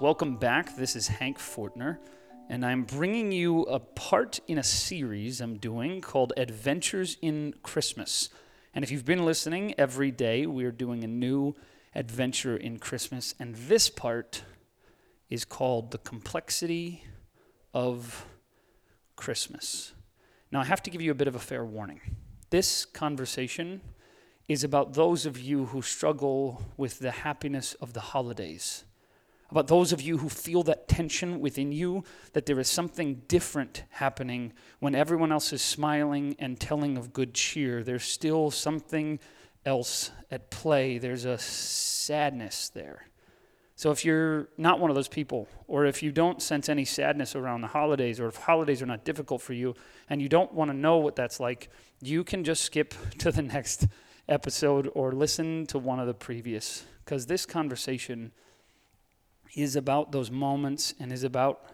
Welcome back. This is Hank Fortener, and I'm bringing you a part in a series I'm doing called Adventures in Christmas. And if you've been listening every day, we're doing a new adventure in Christmas, and this part is called The Complexity of Christmas. Now, I have to give you a bit of a fair warning. This conversation is about those of you who struggle with the happiness of the holidays about those of you who feel that tension within you, that there is something different happening when everyone else is smiling and telling of good cheer. There's still something else at play, there's a sadness there. So, if you're not one of those people, or if you don't sense any sadness around the holidays, or if holidays are not difficult for you, and you don't want to know what that's like, you can just skip to the next episode or listen to one of the previous, because this conversation is about those moments and is about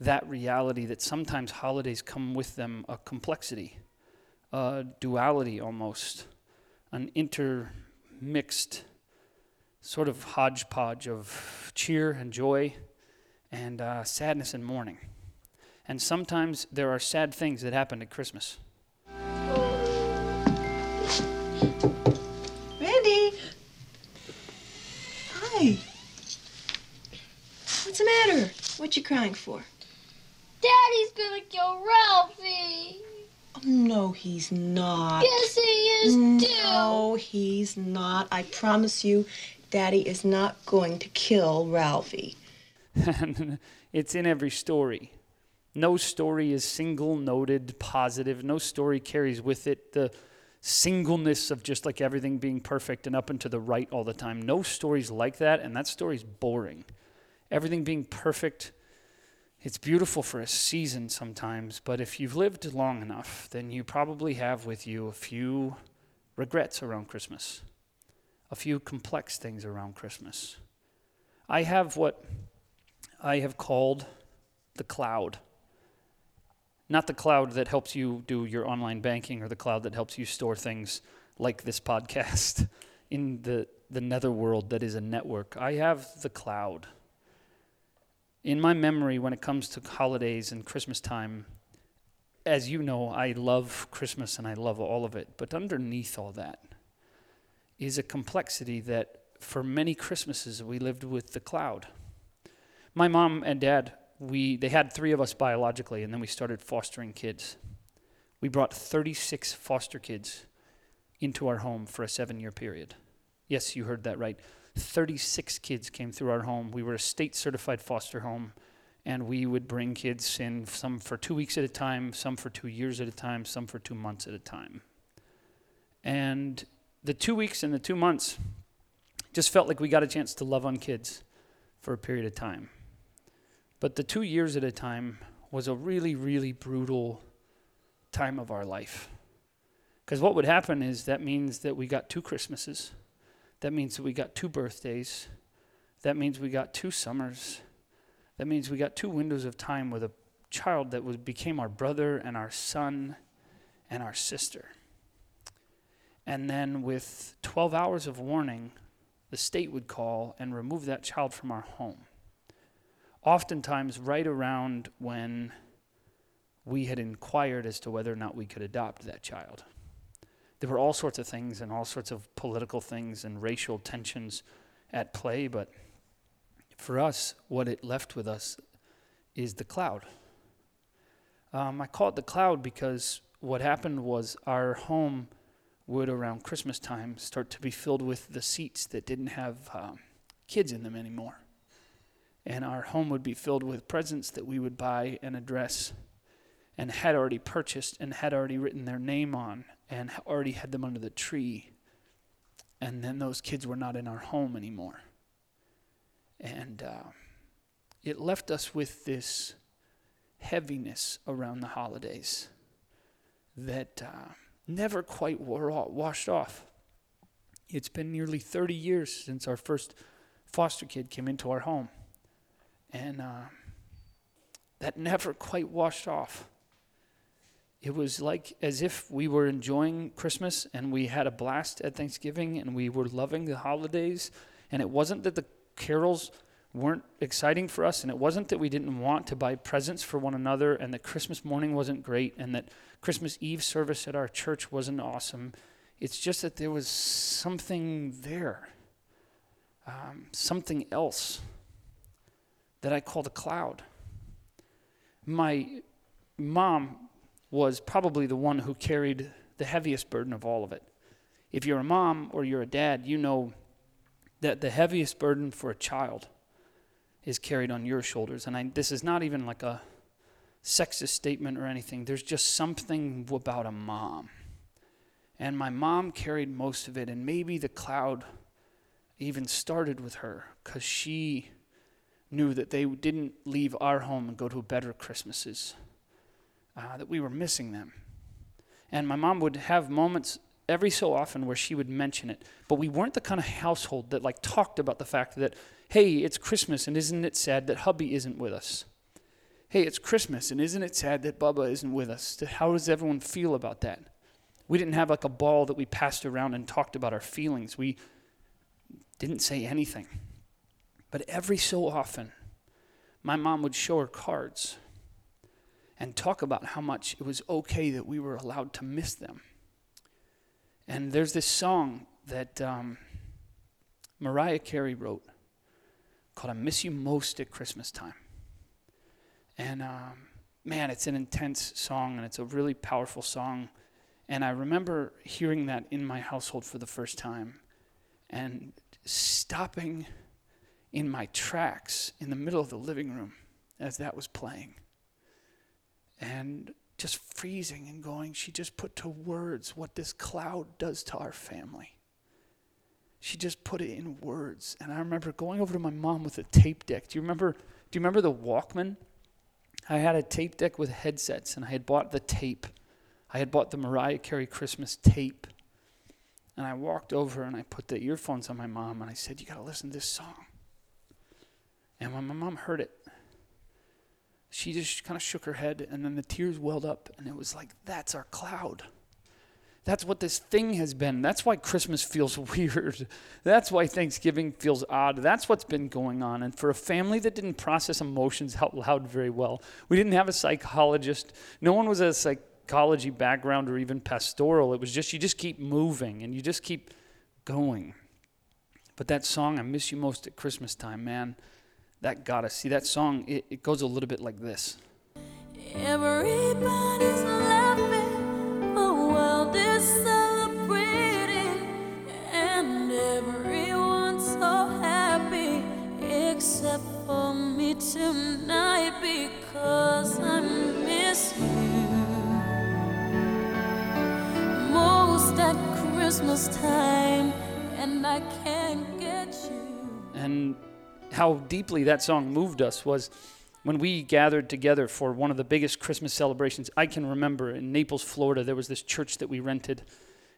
that reality that sometimes holidays come with them a complexity, a duality almost, an intermixed sort of hodgepodge of cheer and joy and uh, sadness and mourning. And sometimes there are sad things that happen at Christmas. You crying for? Daddy's gonna kill Ralphie. Oh, no, he's not. Yes, he is too. No, he's not. I promise you, Daddy is not going to kill Ralphie. and it's in every story. No story is single noted positive. No story carries with it the singleness of just like everything being perfect and up and to the right all the time. No story's like that, and that story's boring. Everything being perfect, it's beautiful for a season sometimes, but if you've lived long enough, then you probably have with you a few regrets around Christmas, a few complex things around Christmas. I have what I have called the cloud. Not the cloud that helps you do your online banking or the cloud that helps you store things like this podcast in the, the netherworld that is a network. I have the cloud. In my memory, when it comes to holidays and Christmas time, as you know, I love Christmas and I love all of it. But underneath all that is a complexity that for many Christmases we lived with the cloud. My mom and dad, we they had 3 of us biologically and then we started fostering kids. We brought 36 foster kids into our home for a 7-year period. Yes, you heard that right. 36 kids came through our home. We were a state certified foster home and we would bring kids in some for 2 weeks at a time, some for 2 years at a time, some for 2 months at a time. And the 2 weeks and the 2 months just felt like we got a chance to love on kids for a period of time. But the two years at a time was a really, really brutal time of our life. Because what would happen is that means that we got two Christmases. That means we got two birthdays. That means we got two summers. That means we got two windows of time with a child that was, became our brother and our son and our sister. And then, with 12 hours of warning, the state would call and remove that child from our home oftentimes right around when we had inquired as to whether or not we could adopt that child. There were all sorts of things and all sorts of political things and racial tensions at play, but for us, what it left with us is the cloud. Um, I call it the cloud because what happened was our home would, around Christmas time, start to be filled with the seats that didn't have um, kids in them anymore and our home would be filled with presents that we would buy and address and had already purchased and had already written their name on and already had them under the tree. And then those kids were not in our home anymore. And uh, it left us with this heaviness around the holidays that uh, never quite wore off, washed off. It's been nearly 30 years since our first foster kid came into our home. And uh, that never quite washed off. It was like as if we were enjoying Christmas and we had a blast at Thanksgiving and we were loving the holidays. And it wasn't that the carols weren't exciting for us. And it wasn't that we didn't want to buy presents for one another and that Christmas morning wasn't great and that Christmas Eve service at our church wasn't awesome. It's just that there was something there, um, something else that I called a cloud. My mom was probably the one who carried the heaviest burden of all of it. If you're a mom or you're a dad, you know that the heaviest burden for a child is carried on your shoulders. And I, this is not even like a sexist statement or anything. There's just something about a mom. And my mom carried most of it, and maybe the cloud even started with her because she knew that they didn't leave our home and go to better Christmases, uh, that we were missing them. And my mom would have moments every so often where she would mention it. But we weren't the kind of household that like talked about the fact that, hey, it's Christmas and isn't it sad that hubby isn't with us? Hey, it's Christmas and isn't it sad that Bubba isn't with us? How does everyone feel about that? We didn't have like a ball that we passed around and talked about our feelings. We didn't say anything. But every so often, my mom would show her cards and talk about how much it was okay that we were allowed to miss them. And there's this song that um, Mariah Carey wrote called I Miss You Most at Christmas Time. And um, man, it's an intense song and it's a really powerful song. And I remember hearing that in my household for the first time and stopping in my tracks in the middle of the living room as that was playing. And just freezing and going, she just put to words what this cloud does to our family. She just put it in words. And I remember going over to my mom with a tape deck. Do you remember do you remember the Walkman? I had a tape deck with headsets and I had bought the tape. I had bought the Mariah Carey Christmas tape. And I walked over and I put the earphones on my mom and I said, You gotta listen to this song. And when my mom heard it, she just kind of shook her head and then the tears welled up and it was like that's our cloud. That's what this thing has been. That's why christmas feels weird. That's why thanksgiving feels odd. That's what's been going on. And for a family that didn't process emotions out loud very well we didn't have a psychologist. No one was a psychology background or even pastoral. It was just you just keep moving and you just keep going. But that song i miss you most at christmas time man that got us. See, that song, it, it goes a little bit like this. Everybody's laughing, the world is celebrating, and everyone's so happy except for me tonight because I miss you most at Christmas time, and I can't get you. And how deeply that song moved us was when we gathered together for one of the biggest Christmas celebrations I can remember in Naples, Florida. There was this church that we rented,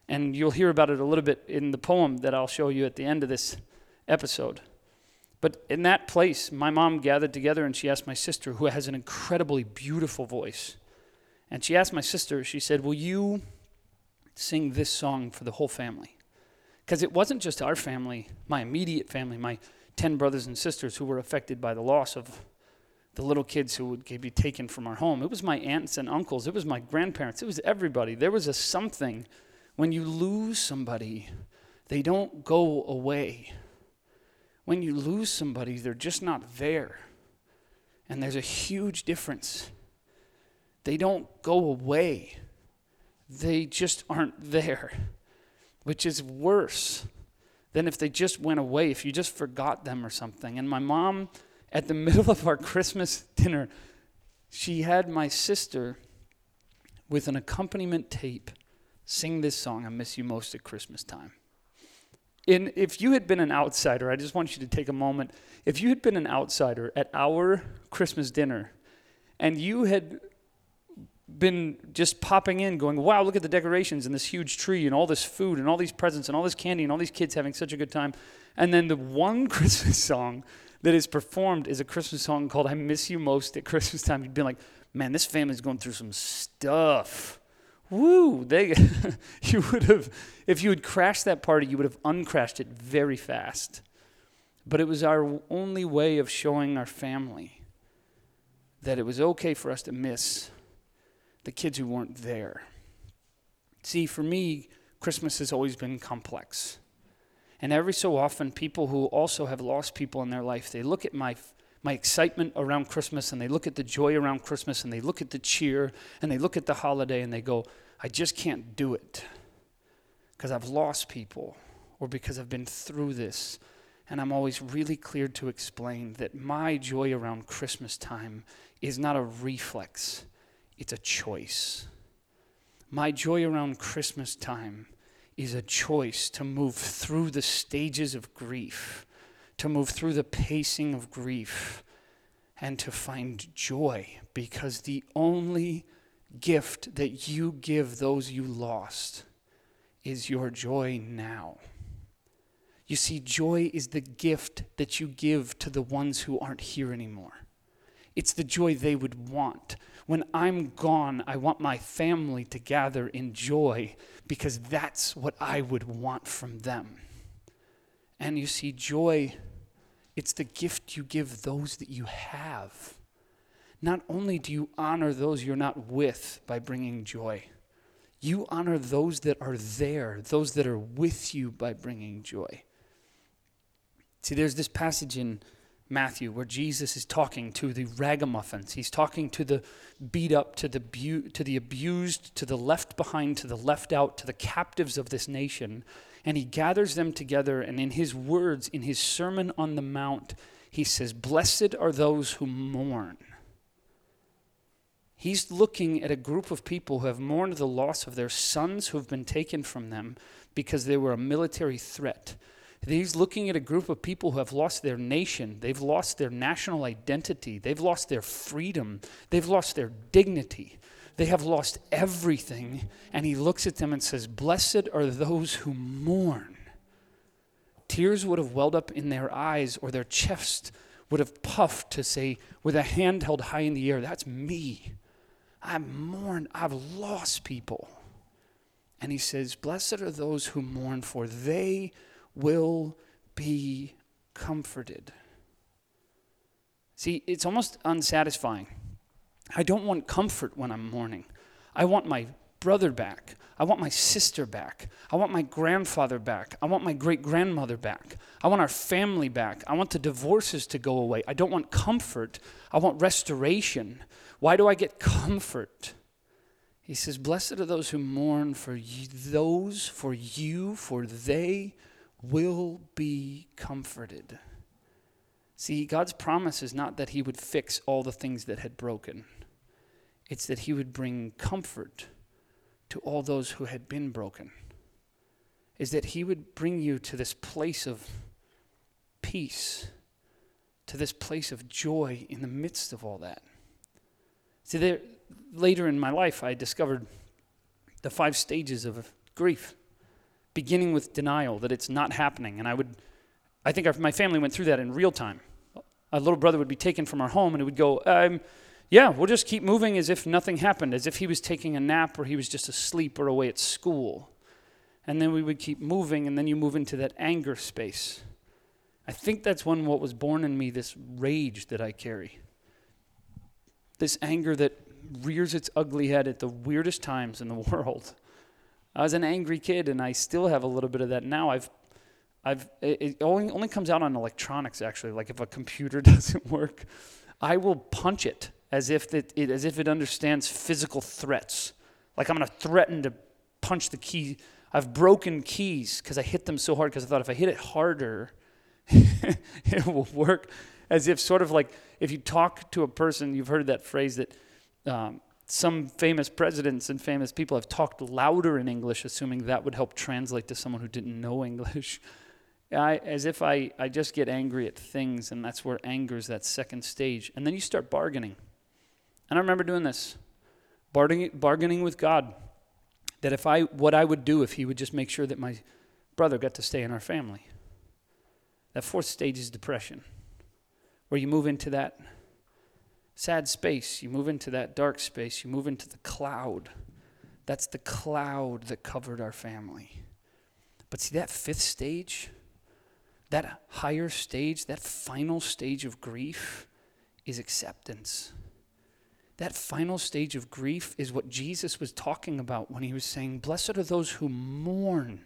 and you'll hear about it a little bit in the poem that I'll show you at the end of this episode. But in that place, my mom gathered together and she asked my sister, who has an incredibly beautiful voice, and she asked my sister, she said, Will you sing this song for the whole family? Because it wasn't just our family, my immediate family, my 10 brothers and sisters who were affected by the loss of the little kids who would be taken from our home. It was my aunts and uncles. It was my grandparents. It was everybody. There was a something. When you lose somebody, they don't go away. When you lose somebody, they're just not there. And there's a huge difference. They don't go away, they just aren't there, which is worse than if they just went away, if you just forgot them or something. And my mom, at the middle of our Christmas dinner, she had my sister with an accompaniment tape sing this song, I Miss You Most at Christmas Time. And if you had been an outsider, I just want you to take a moment. If you had been an outsider at our Christmas dinner and you had been just popping in going, wow, look at the decorations and this huge tree and all this food and all these presents and all this candy and all these kids having such a good time. And then the one Christmas song that is performed is a Christmas song called I Miss You Most at Christmas Time. You'd be like, man, this family's going through some stuff. Woo! They, you would have, if you had crashed that party, you would have uncrashed it very fast. But it was our only way of showing our family that it was okay for us to miss the kids who weren't there. See, for me, Christmas has always been complex. And every so often, people who also have lost people in their life, they look at my, my excitement around Christmas and they look at the joy around Christmas and they look at the cheer and they look at the holiday and they go, I just can't do it because I've lost people or because I've been through this. And I'm always really clear to explain that my joy around Christmas time is not a reflex, it's a choice. My joy around Christmas time is a choice to move through the stages of grief, to move through the pacing of grief, and to find joy because the only gift that you give those you lost is your joy now. You see, joy is the gift that you give to the ones who aren't here anymore. It's the joy they would want. When I'm gone, I want my family to gather in joy because that's what I would want from them. And you see, joy, it's the gift you give those that you have. Not only do you honor those you're not with by bringing joy, you honor those that are there, those that are with you by bringing joy. See, there's this passage in Matthew where Jesus is talking to the ragamuffins. He's talking to the beat up, to the, bu- to the abused, to the left behind, to the left out, to the captives of this nation. And he gathers them together, and in his words, in his Sermon on the Mount, he says, Blessed are those who mourn. He's looking at a group of people who have mourned the loss of their sons who have been taken from them because they were a military threat. He's looking at a group of people who have lost their nation. They've lost their national identity. They've lost their freedom. They've lost their dignity. They have lost everything. And he looks at them and says, Blessed are those who mourn. Tears would have welled up in their eyes or their chest would have puffed to say, with a hand held high in the air, That's me. I've mourned. I've lost people. And he says, Blessed are those who mourn, for they will be comforted. See, it's almost unsatisfying. I don't want comfort when I'm mourning. I want my brother back. I want my sister back. I want my grandfather back. I want my great grandmother back. I want our family back. I want the divorces to go away. I don't want comfort. I want restoration. Why do I get comfort? He says, Blessed are those who mourn, for you, those, for you, for they will be comforted. See, God's promise is not that He would fix all the things that had broken, it's that He would bring comfort to all those who had been broken. Is that He would bring you to this place of peace, to this place of joy in the midst of all that. See, there, later in my life, I discovered the five stages of grief beginning with denial that it's not happening. And I would, I think our, my family went through that in real time. A little brother would be taken from our home and it would go, um, yeah, we'll just keep moving as if nothing happened, as if he was taking a nap or he was just asleep or away at school. And then we would keep moving, and then you move into that anger space. I think that's when what was born in me, this rage that I carry. This anger that rears its ugly head at the weirdest times in the world. I was an angry kid, and I still have a little bit of that now. I've, I've, it only, only comes out on electronics actually. Like if a computer doesn't work, I will punch it as if it, it as if it understands physical threats. Like I'm gonna threaten to punch the key. I've broken keys because I hit them so hard because I thought if I hit it harder, it will work. As if sort of like if you talk to a person, you've heard that phrase that um, some famous presidents and famous people have talked louder in English, assuming that would help translate to someone who didn't know English. I, as if I, I just get angry at things, and that's where anger is that second stage. And then you start bargaining. And I remember doing this bargaining, bargaining with God that if I, what I would do if He would just make sure that my brother got to stay in our family. That fourth stage is depression, where you move into that sad space. You move into that dark space. You move into the cloud. That's the cloud that covered our family. But see, that fifth stage, That higher stage, that final stage of grief, is acceptance. That final stage of grief is what Jesus was talking about when he was saying, Blessed are those who mourn.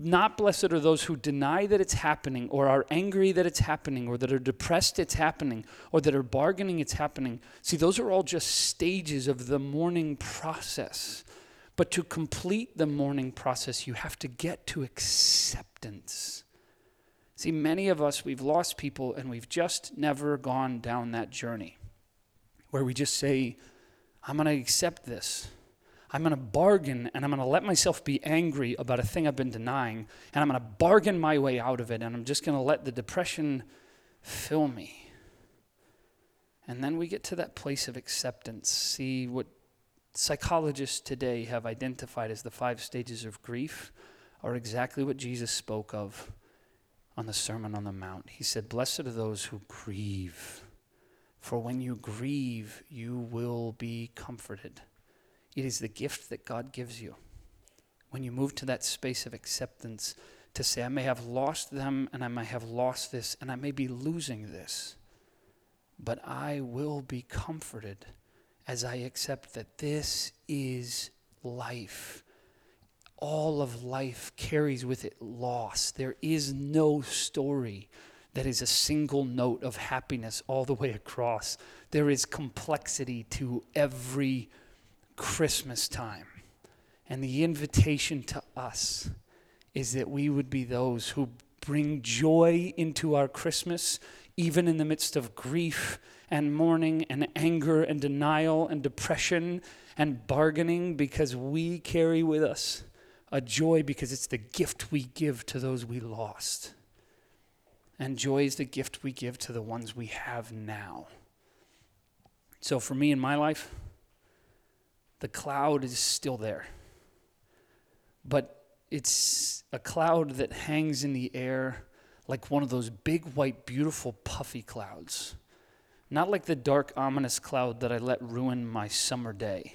Not blessed are those who deny that it's happening, or are angry that it's happening, or that are depressed it's happening, or that are bargaining it's happening. See, those are all just stages of the mourning process. But to complete the mourning process, you have to get to acceptance. See, many of us, we've lost people and we've just never gone down that journey where we just say, I'm going to accept this. I'm going to bargain and I'm going to let myself be angry about a thing I've been denying and I'm going to bargain my way out of it and I'm just going to let the depression fill me. And then we get to that place of acceptance. See what psychologists today have identified as the five stages of grief are exactly what Jesus spoke of on the Sermon on the Mount. He said, Blessed are those who grieve for when you grieve, you will be comforted. It is the gift that God gives you. When you move to that space of acceptance, to say, I may have lost them and I may have lost this and I may be losing this, but I will be comforted as I accept that this is life. All of life carries with it loss. There is no story that is a single note of happiness all the way across. There is complexity to every Christmas time. And the invitation to us is that we would be those who bring joy into our Christmas, even in the midst of grief and mourning and anger and denial and depression and bargaining, because we carry with us a joy because it's the gift we give to those we lost. And joy is the gift we give to the ones we have now. So for me in my life, the cloud is still there. But it's a cloud that hangs in the air like one of those big, white, beautiful, puffy clouds. Not like the dark, ominous cloud that I let ruin my summer day,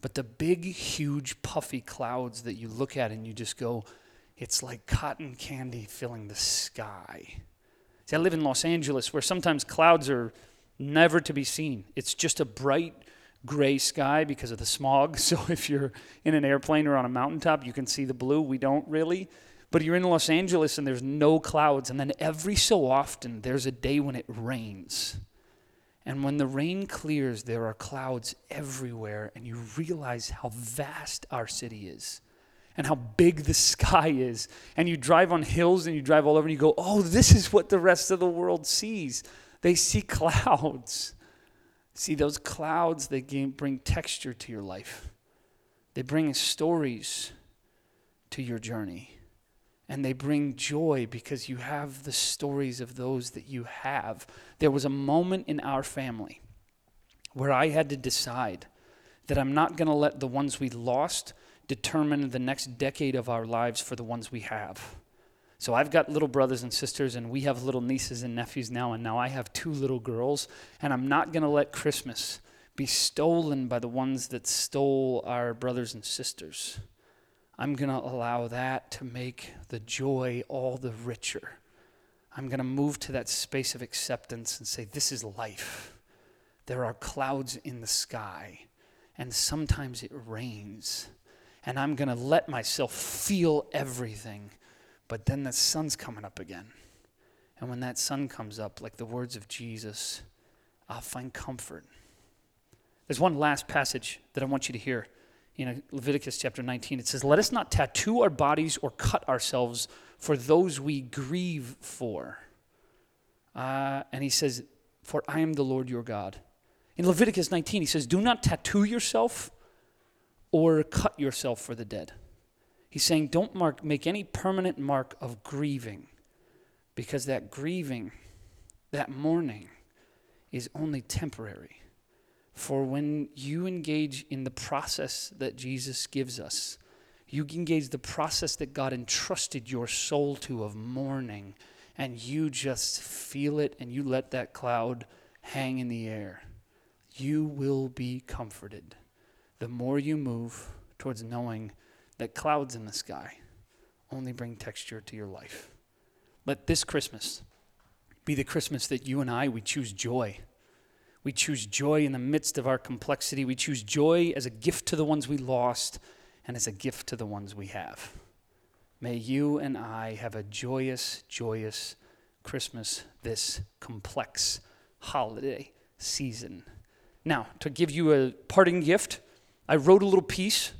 but the big, huge, puffy clouds that you look at and you just go, it's like cotton candy filling the sky. See, I live in Los Angeles where sometimes clouds are never to be seen. It's just a bright gray sky because of the smog. So if you're in an airplane or on a mountaintop, you can see the blue. We don't really. But you're in Los Angeles and there's no clouds. And then every so often, there's a day when it rains. And when the rain clears, there are clouds everywhere, and you realize how vast our city is and how big the sky is. And you drive on hills and you drive all over and you go, oh, this is what the rest of the world sees. They see clouds. See, those clouds, they bring texture to your life, they bring stories to your journey. And they bring joy because you have the stories of those that you have. There was a moment in our family where I had to decide that I'm not going to let the ones we lost determine the next decade of our lives for the ones we have. So I've got little brothers and sisters, and we have little nieces and nephews now, and now I have two little girls, and I'm not going to let Christmas be stolen by the ones that stole our brothers and sisters. I'm going to allow that to make the joy all the richer. I'm going to move to that space of acceptance and say, This is life. There are clouds in the sky, and sometimes it rains and I'm going to let myself feel everything. But then the sun's coming up again. And when that sun comes up, like the words of Jesus, I'll find comfort. There's one last passage that I want you to hear in Leviticus chapter 19. It says, Let us not tattoo our bodies or cut ourselves for those we grieve for. Uh, and he says, For I am the Lord your God. In Leviticus 19, he says, Do not tattoo yourself or cut yourself for the dead. He's saying, don't mark, make any permanent mark of grieving, because that grieving, that mourning, is only temporary. For when you engage in the process that Jesus gives us, you engage the process that God entrusted your soul to of mourning, and you just feel it and you let that cloud hang in the air, you will be comforted the more you move towards knowing that clouds in the sky only bring texture to your life. Let this Christmas be the Christmas that you and I, we choose joy. We choose joy in the midst of our complexity. We choose joy as a gift to the ones we lost and as a gift to the ones we have. May you and I have a joyous, joyous Christmas this complex holiday season. Now, to give you a parting gift, I wrote a little piece,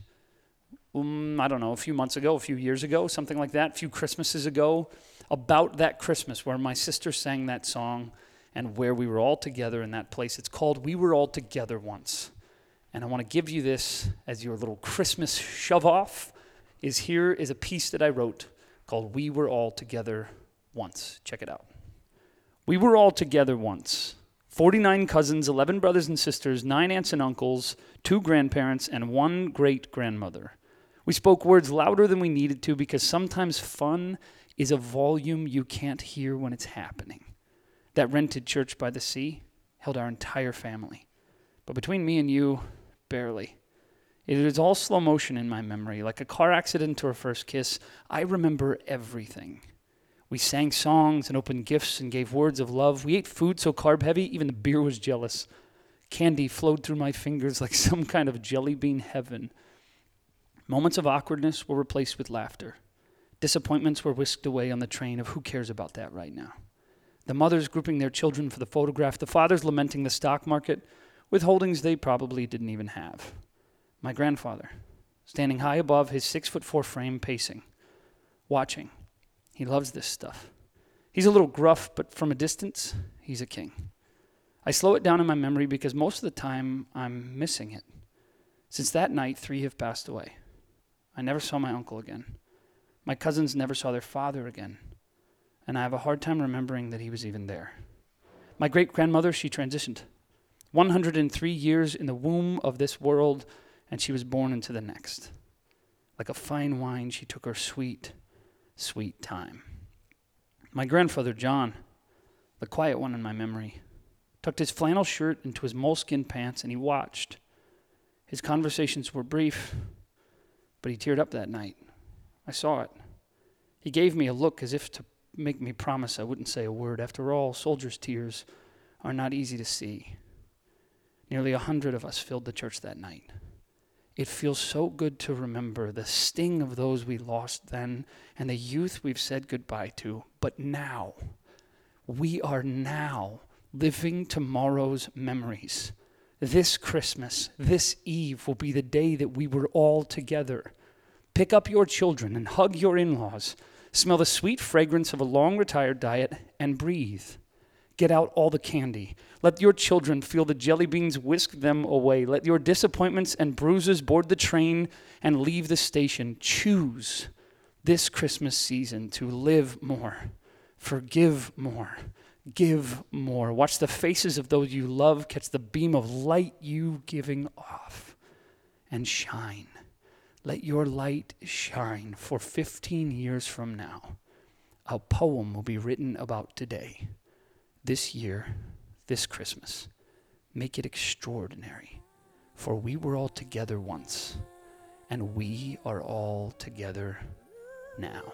um, I don't know, a few months ago, a few years ago, something like that, a few Christmases ago, about that Christmas where my sister sang that song and where we were all together in that place. It's called We Were All Together Once. And I want to give you this as your little Christmas shove off. Is here is a piece that I wrote called We Were All Together Once. Check it out. We were all together once. 49 cousins, 11 brothers and sisters, 9 aunts and uncles, 2 grandparents, and 1 great grandmother. We spoke words louder than we needed to because sometimes fun is a volume you can't hear when it's happening. That rented church by the sea held our entire family. But between me and you, barely. It is all slow motion in my memory, like a car accident or a first kiss. I remember everything. We sang songs and opened gifts and gave words of love. We ate food so carb heavy, even the beer was jealous. Candy flowed through my fingers like some kind of jelly bean heaven. Moments of awkwardness were replaced with laughter. Disappointments were whisked away on the train of who cares about that right now. The mothers grouping their children for the photograph, the fathers lamenting the stock market with holdings they probably didn't even have. My grandfather, standing high above his six foot four frame, pacing, watching. He loves this stuff. He's a little gruff, but from a distance, he's a king. I slow it down in my memory because most of the time I'm missing it. Since that night, three have passed away. I never saw my uncle again. My cousins never saw their father again, and I have a hard time remembering that he was even there. My great grandmother, she transitioned. 103 years in the womb of this world, and she was born into the next. Like a fine wine, she took her sweet, sweet time. My grandfather, John, the quiet one in my memory, tucked his flannel shirt into his moleskin pants and he watched. His conversations were brief, but he teared up that night. I saw it. He gave me a look as if to make me promise I wouldn't say a word. After all, soldiers' tears are not easy to see. Nearly a hundred of us filled the church that night. It feels so good to remember the sting of those we lost then and the youth we've said goodbye to. But now, we are now living tomorrow's memories. This Christmas, this Eve, will be the day that we were all together. Pick up your children and hug your in laws. Smell the sweet fragrance of a long retired diet and breathe. Get out all the candy. Let your children feel the jelly beans whisk them away. Let your disappointments and bruises board the train and leave the station. Choose this Christmas season to live more, forgive more, give more. Watch the faces of those you love catch the beam of light you giving off and shine. Let your light shine, for 15 years from now, a poem will be written about today, this year, this Christmas. Make it extraordinary, for we were all together once, and we are all together now.